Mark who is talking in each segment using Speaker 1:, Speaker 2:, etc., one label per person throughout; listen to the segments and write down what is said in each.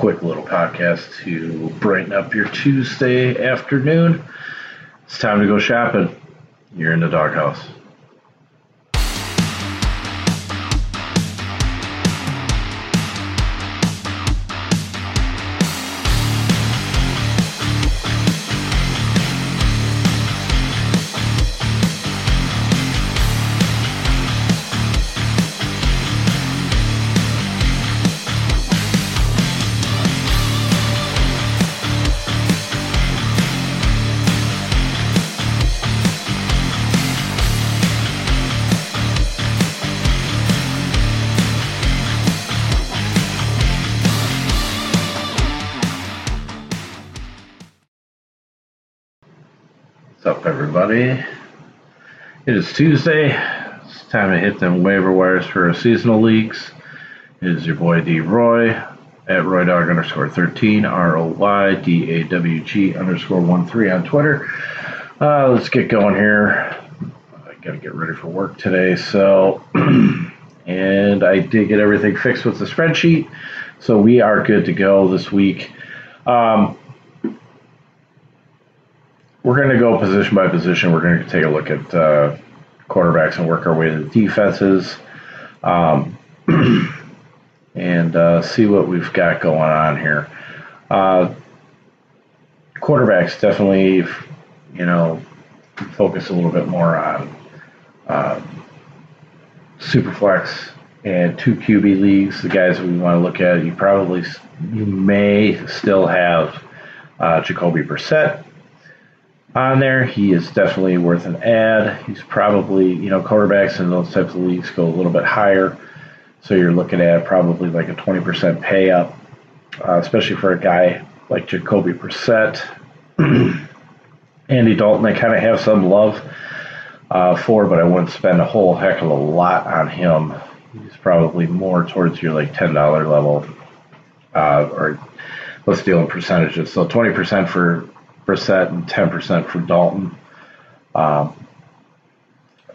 Speaker 1: quick little podcast to brighten up your Tuesday afternoon. It's time to go shopping. You're in the doghouse. Up, everybody? It is Tuesday. It's time to hit them waiver wires for our seasonal leagues. It is your boy D Roy at RoyDawg underscore 13, R O Y D A W G underscore 1 3 on Twitter. Uh, let's get going here. I gotta get ready for work today, so. and I did get everything fixed with the spreadsheet, so we are good to go this week. Um, we're going to go position by position. We're going to take a look at uh, quarterbacks and work our way to the defenses um, and uh, see what we've got going on here. Uh, quarterbacks definitely, you know, focus a little bit more on um, superflex and two QB leagues. The guys we want to look at, you probably you may still have uh, Jacoby Brissett on there. He is definitely worth an add. He's probably, you know, quarterbacks in those types of leagues go a little bit higher. So you're looking at probably like a 20% pay up, uh, especially for a guy like Jacoby Brissett. Andy Dalton, I kind of have some love uh, for, but I wouldn't spend a whole heck of a lot on him. He's probably more towards your like $10 level, uh, or let's deal in percentages. So 20% for Brissett and 10% for Dalton. Um,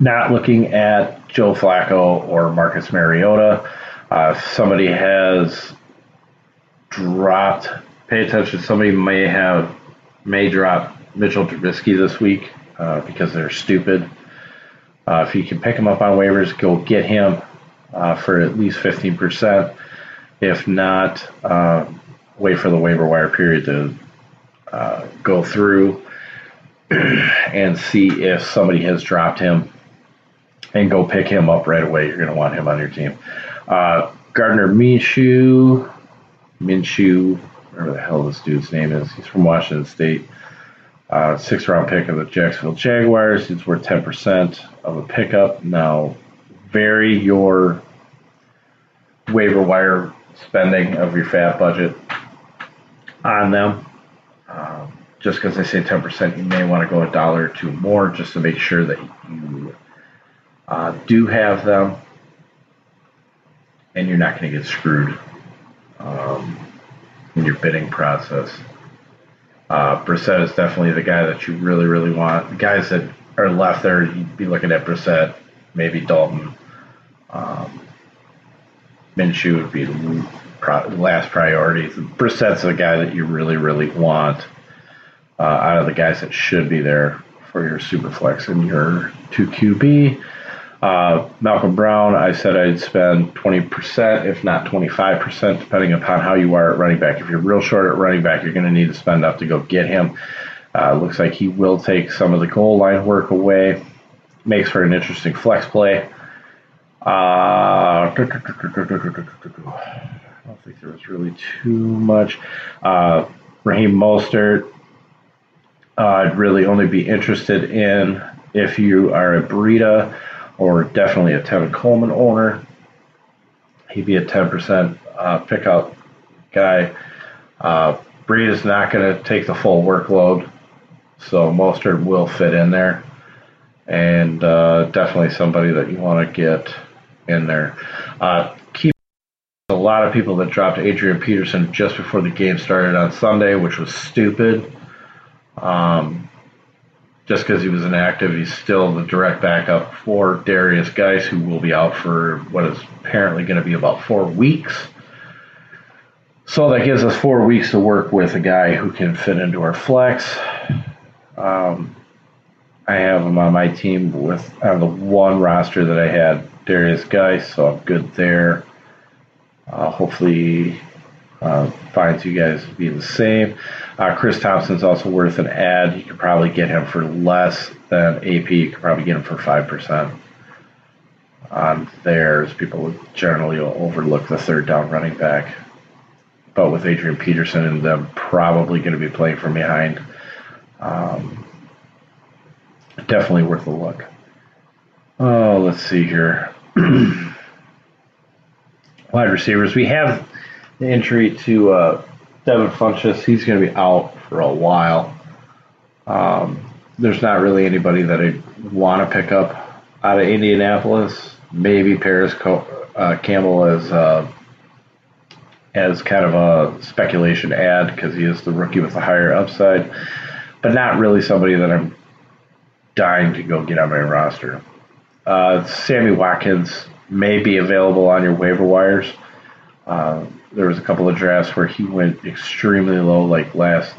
Speaker 1: not looking at Joe Flacco or Marcus Mariota. Uh, if somebody has dropped, pay attention. Somebody may have may drop Mitchell Trubisky this week uh, because they're stupid. Uh, if you can pick him up on waivers, go get him uh, for at least 15%. If not, uh, wait for the waiver wire period to uh, go through and see if somebody has dropped him and go pick him up right away. You're going to want him on your team. Uh, Gardner Minshew, Minshew, whatever the hell this dude's name is. He's from Washington State. Uh, sixth round pick of the Jacksonville Jaguars. He's worth 10% of a pickup. Now, vary your waiver wire spending of your fat budget on them. Just because they say 10%, you may want to go a dollar or two more just to make sure that you uh, do have them and you're not going to get screwed um, in your bidding process. Uh, Brissett is definitely the guy that you really, really want. The guys that are left there, you'd be looking at Brissett, maybe Dalton. Um, Minshew would be the last priority. Brissett's the guy that you really, really want uh, out of the guys that should be there for your super flex and your 2 QB. Uh, Malcolm Brown, I said I'd spend 20%, if not 25%, depending upon how you are at running back. If you're real short at running back, you're going to need to spend up to go get him. Uh, looks like he will take some of the goal line work away. Makes for an interesting flex play. Uh, I don't think there was really too much. Uh, Raheem Mostert, uh, I'd really only be interested in if you are a Breida or definitely a Tevin Coleman owner. He'd be a 10% uh, pickup guy. Uh, Breida's not going to take the full workload, so Mostert will fit in there. And uh, definitely somebody that you want to get in there. Uh, keep a lot of people that dropped Adrian Peterson just before the game started on Sunday, which was stupid. Um, just because he was inactive, he's still the direct backup for Darius Guice, who will be out for what is apparently going to be about four weeks. So that gives us four weeks to work with a guy who can fit into our flex. Um, I have him on my team with on the one roster that I had Darius Guice, so I'm good there. Uh, hopefully, uh, finds you guys to be the same. Uh, Chris Thompson's also worth an add. You could probably get him for less than AP. You could probably get him for five percent on theirs. People generally overlook the third down running back, but with Adrian Peterson and them probably going to be playing from behind. Um, definitely worth a look. Oh, let's see here. Wide receivers. We have injury to uh, Devin Funchess. He's going to be out for a while. Um, there's not really anybody that I want to pick up out of Indianapolis. Maybe Parris uh, Campbell as uh, as kind of a speculation ad because he is the rookie with the higher upside, but not really somebody that I'm dying to go get on my roster. Uh, Sammy Watkins may be available on your waiver wires. Uh, there was a couple of drafts where he went extremely low, like last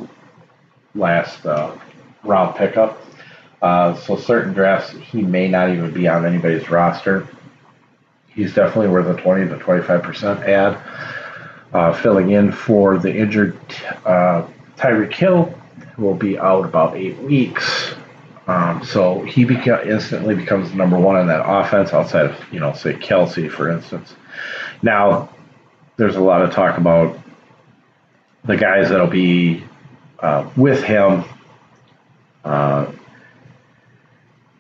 Speaker 1: last uh, round pickup. Uh, so certain drafts he may not even be on anybody's roster. He's definitely worth a 20 to 25 percent add. Uh, filling in for the injured uh, Tyreek Hill, who will be out about eight weeks. Um, so he beca- instantly becomes number one in that offense outside of, you know, say Kelce, for instance. Now, there's a lot of talk about the guys that'll be uh, with him. Uh,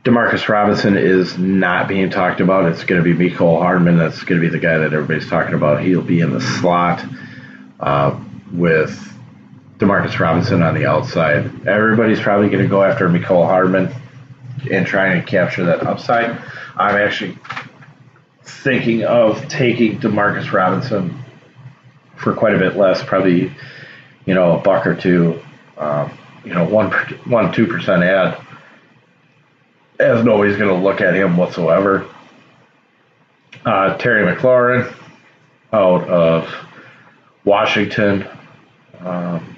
Speaker 1: Demarcus Robinson is not being talked about. It's going to be Mecole Hardman. That's going to be the guy that everybody's talking about. He'll be in the slot uh, with Demarcus Robinson on the outside. Everybody's probably going to go after Mecole Hardman and trying to capture that upside. I'm actually thinking of taking Demarcus Robinson for quite a bit less, probably you know a buck or two, um, you know one one two percent add, as nobody's going to look at him whatsoever. Uh, Terry McLaurin out of Washington. Um,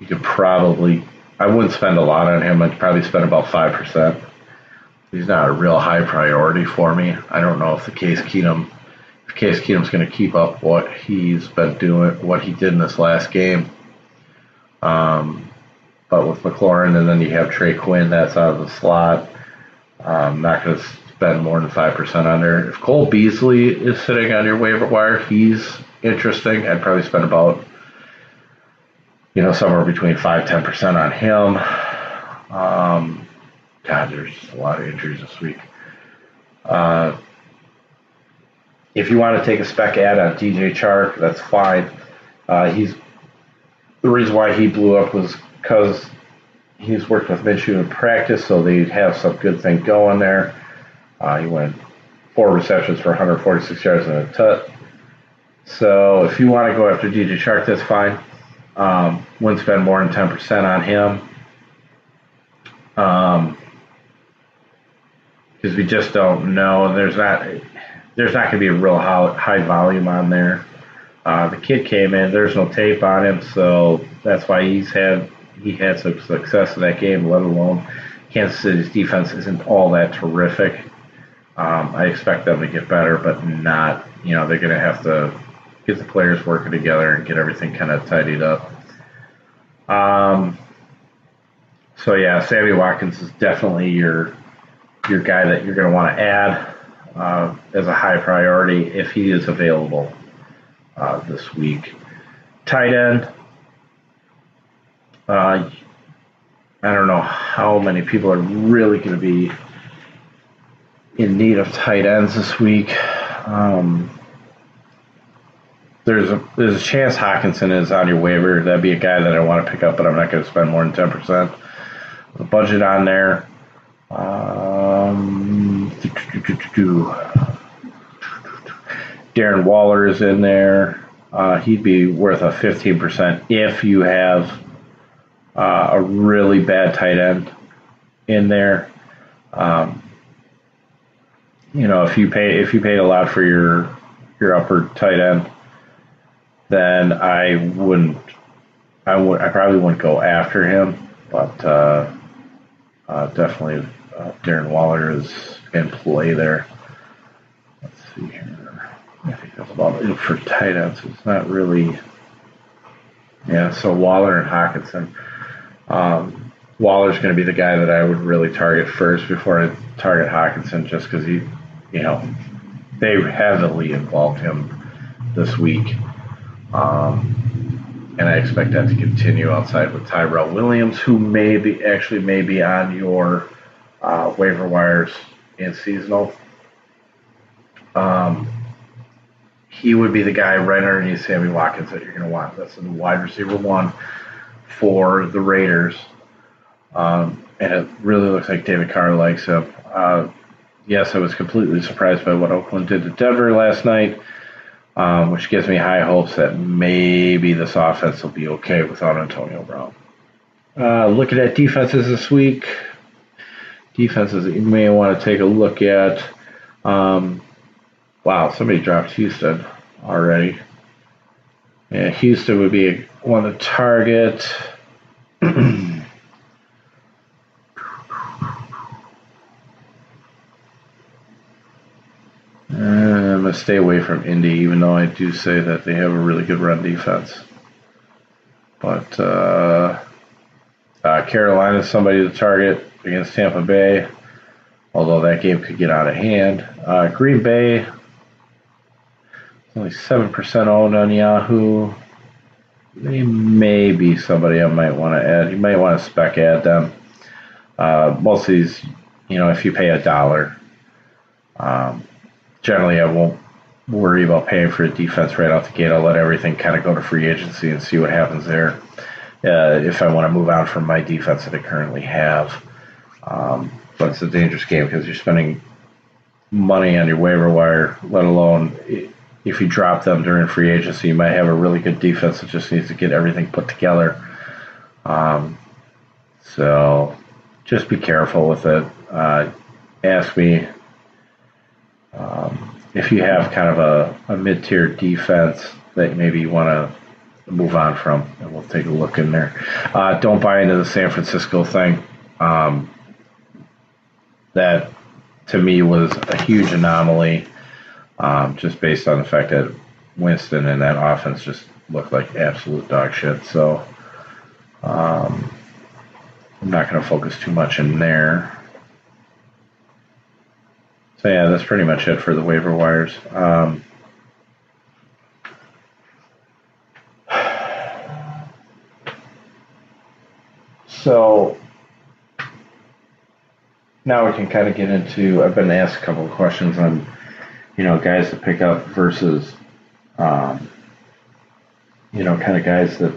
Speaker 1: you could probably, I wouldn't spend a lot on him. I'd probably spend about 5%. He's not a real high priority for me. I don't know if the Case Keenum, Case Keenum's going to keep up what he's been doing, what he did in this last game. Um, but with McLaurin, and then you have Trey Quinn, that's out of the slot. I'm not going to spend more than 5% on there. If Cole Beasley is sitting on your waiver wire, he's interesting. I'd probably spend about you know, somewhere between 5 10% on him. Um, God, there's a lot of injuries this week. Uh, if you want to take a spec add on DJ Chark, that's fine. Uh, he's the reason why he blew up was because he's worked with Minshew in practice, so they have some good thing going there. Uh, he went four receptions for 146 yards and a tut. So if you want to go after DJ Chark, that's fine. Um, wouldn't spend more than 10% on him. Um, because we just don't know. There's not there's not going to be a real high, high volume on there. Uh, the kid came in. There's no tape on him, so that's why he's had he had some success in that game. Let alone Kansas City's defense isn't all that terrific. Um, I expect them to get better, but not you know they're going to have to get the players working together and get everything kind of tidied up. Um, so yeah, Sammy Watkins is definitely your your guy that you're going to want to add uh, as a high priority if he is available uh, this week. Tight end. Uh, I don't know how many people are really going to be in need of tight ends this week. Um, there's a there's a chance Hockenson is on your waiver. That'd be a guy that I want to pick up, but I'm not going to spend more than ten percent. of The budget on there. Um, Darren Waller is in there. Uh, he'd be worth a 15% if you have uh, a really bad tight end in there. Um, you know, if you pay if you paid a lot for your your upper tight end, then I wouldn't. I would. I probably wouldn't go after him, but uh, uh, definitely uh, Darren Waller is in play there. Let's see here. I think that's about it for tight ends. It's not really. Yeah, so Waller and Hockenson. Um, Waller's going to be the guy that I would really target first before I target Hockenson, just because he, you know, they heavily involved him this week. Um, and I expect that to continue outside with Tyrell Williams, who may be actually may be on your uh, waiver wires and seasonal. Um, he would be the guy right underneath Sammy Watkins that you're going to want. That's the wide receiver one for the Raiders. Um, and it really looks like David Carr likes him. Uh, yes, I was completely surprised by what Oakland did to Denver last night, um, which gives me high hopes that maybe this offense will be okay without Antonio Brown. Uh, looking at defenses this week, defenses that you may want to take a look at. Um, wow, somebody dropped Houston already. Yeah, Houston would be one to target. I'm going to stay away from Indy, even though I do say that they have a really good run defense. But uh, uh, Carolina is somebody to target against Tampa Bay, although that game could get out of hand. Uh, Green Bay, only 7% owned on Yahoo. They may be somebody I might want to add. You might want to spec add them. Uh, most of these, you know, if you pay a dollar, um, generally I won't worry about paying for a defense right off the gate. I'll let everything kind of go to free agency and see what happens there. Uh, if I want to move on from my defense that I currently have. Um, but it's a dangerous game because you're spending money on your waiver wire, let alone if you drop them during free agency, you might have a really good defense that just needs to get everything put together. Um, so just be careful with it. Uh, ask me um, if you have kind of a, a mid tier defense that maybe you want to move on from, and we'll take a look in there. Uh, don't buy into the San Francisco thing. Um, that to me was a huge anomaly, um, just based on the fact that Winston and that offense just looked like absolute dog shit. So um, I'm not going to focus too much in there. So yeah, that's pretty much it for the waiver wires. Um, so now we can kind of get into. I've been asked a couple of questions on, you know, guys to pick up versus, um, you know, kind of guys that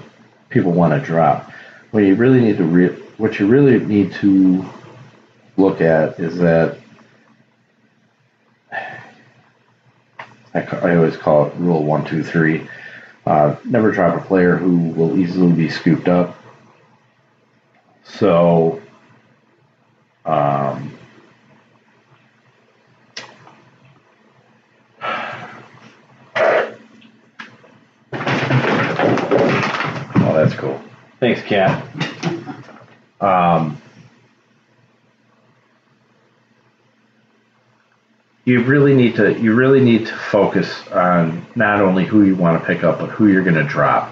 Speaker 1: people want to drop. What you really need to re- what you really need to look at is that I, I always call it rule one, two, three. Uh, never drop a player who will easily be scooped up. So, um, oh, that's cool. Thanks, Kat. Um, you really need to you really need to focus on not only who you want to pick up but who you're going to drop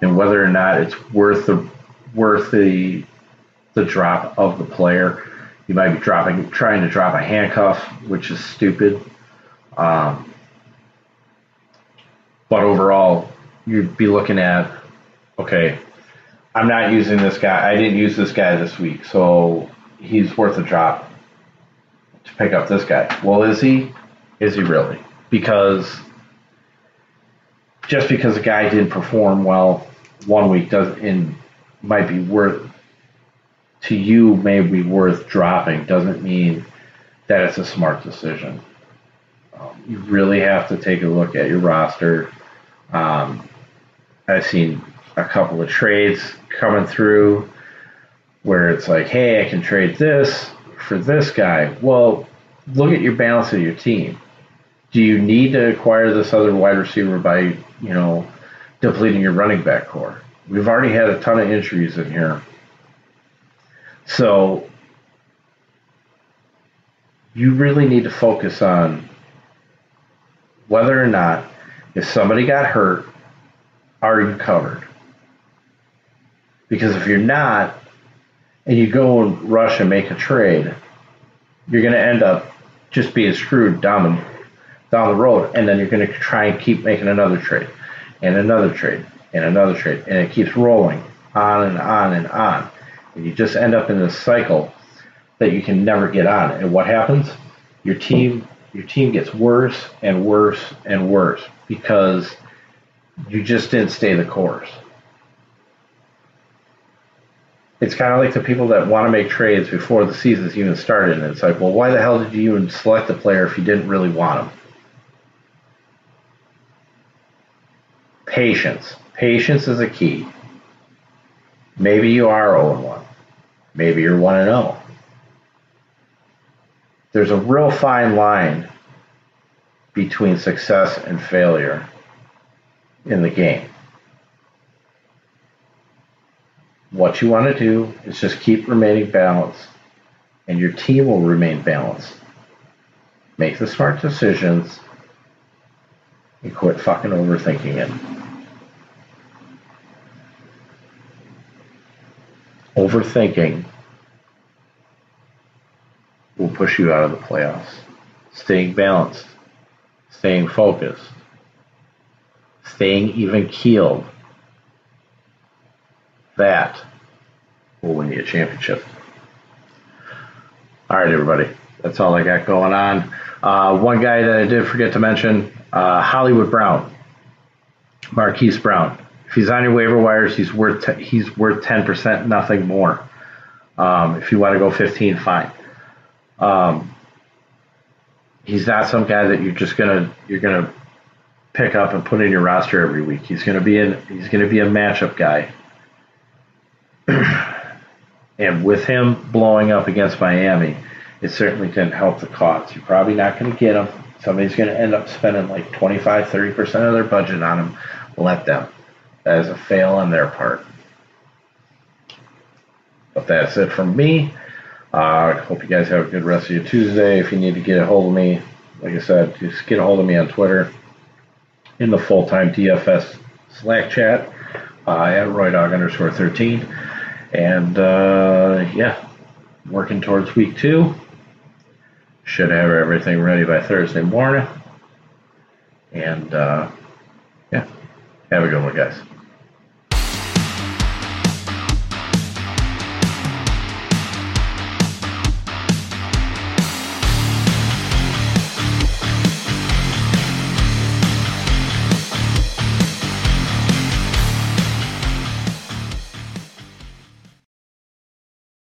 Speaker 1: and whether or not it's worth the worth the the drop of the player you might be dropping trying to drop a handcuff which is stupid um, but overall you'd be looking at okay i'm not using this guy i didn't use this guy this week so he's worth a drop to pick up this guy. Well, is he? Is he really? Because just because a guy didn't perform well one week doesn't and might be worth to you may be worth dropping doesn't mean that it's a smart decision. Um, you really have to take a look at your roster. Um, I've seen a couple of trades coming through where it's like, hey, I can trade this for this guy. Well, look at your balance of your team. Do you need to acquire this other wide receiver by, you know, depleting your running back core. We've already had a ton of injuries in here. So you really need to focus on whether or not if somebody got hurt, are you covered? Because if you're not, and you go and rush and make a trade, you're going to end up just being screwed down the down the road, and then you're going to try and keep making another trade, and another trade, and another trade, and it keeps rolling on and on and on, and you just end up in this cycle that you can never get on. And what happens? Your team your team gets worse and worse and worse because you just didn't stay the course. It's kind of like the people that want to make trades before the season's even started, and it's like, well, why the hell did you even select the player if you didn't really want him? Patience. Patience is a key. Maybe you are 0 1. Maybe you're 1 and 0 there's a real fine line between success and failure in the game. What you want to do is just keep remaining balanced, and your team will remain balanced. Make the smart decisions and quit fucking overthinking it. Overthinking will push you out of the playoffs. Staying balanced, staying focused, staying even keeled. That will win you a championship. All right, everybody. That's all I got going on. Uh, one guy that I did forget to mention uh, Hollywood Brown, Marquise Brown. If he's on your waiver wires, he's worth t- he's worth ten percent, nothing more. Um, if you want to go fifteen, fine. Um, he's not some guy that you're just gonna you're gonna pick up and put in your roster every week. He's gonna be in he's gonna be a matchup guy. and with him blowing up against Miami, it certainly didn't help the cause. You're probably not going to get him. Somebody's going to end up spending like 25, 30% of their budget on him. Let them. Is a fail on their part. But that's it from me. I uh, hope you guys have a good rest of your Tuesday. If you need to get a hold of me, like I said, just get a hold of me on Twitter in the full time DFS Slack chat uh, at RoyDawg underscore 13. And uh, yeah, working towards week two. Should have everything ready by Thursday morning. And uh, yeah, have a good one, guys.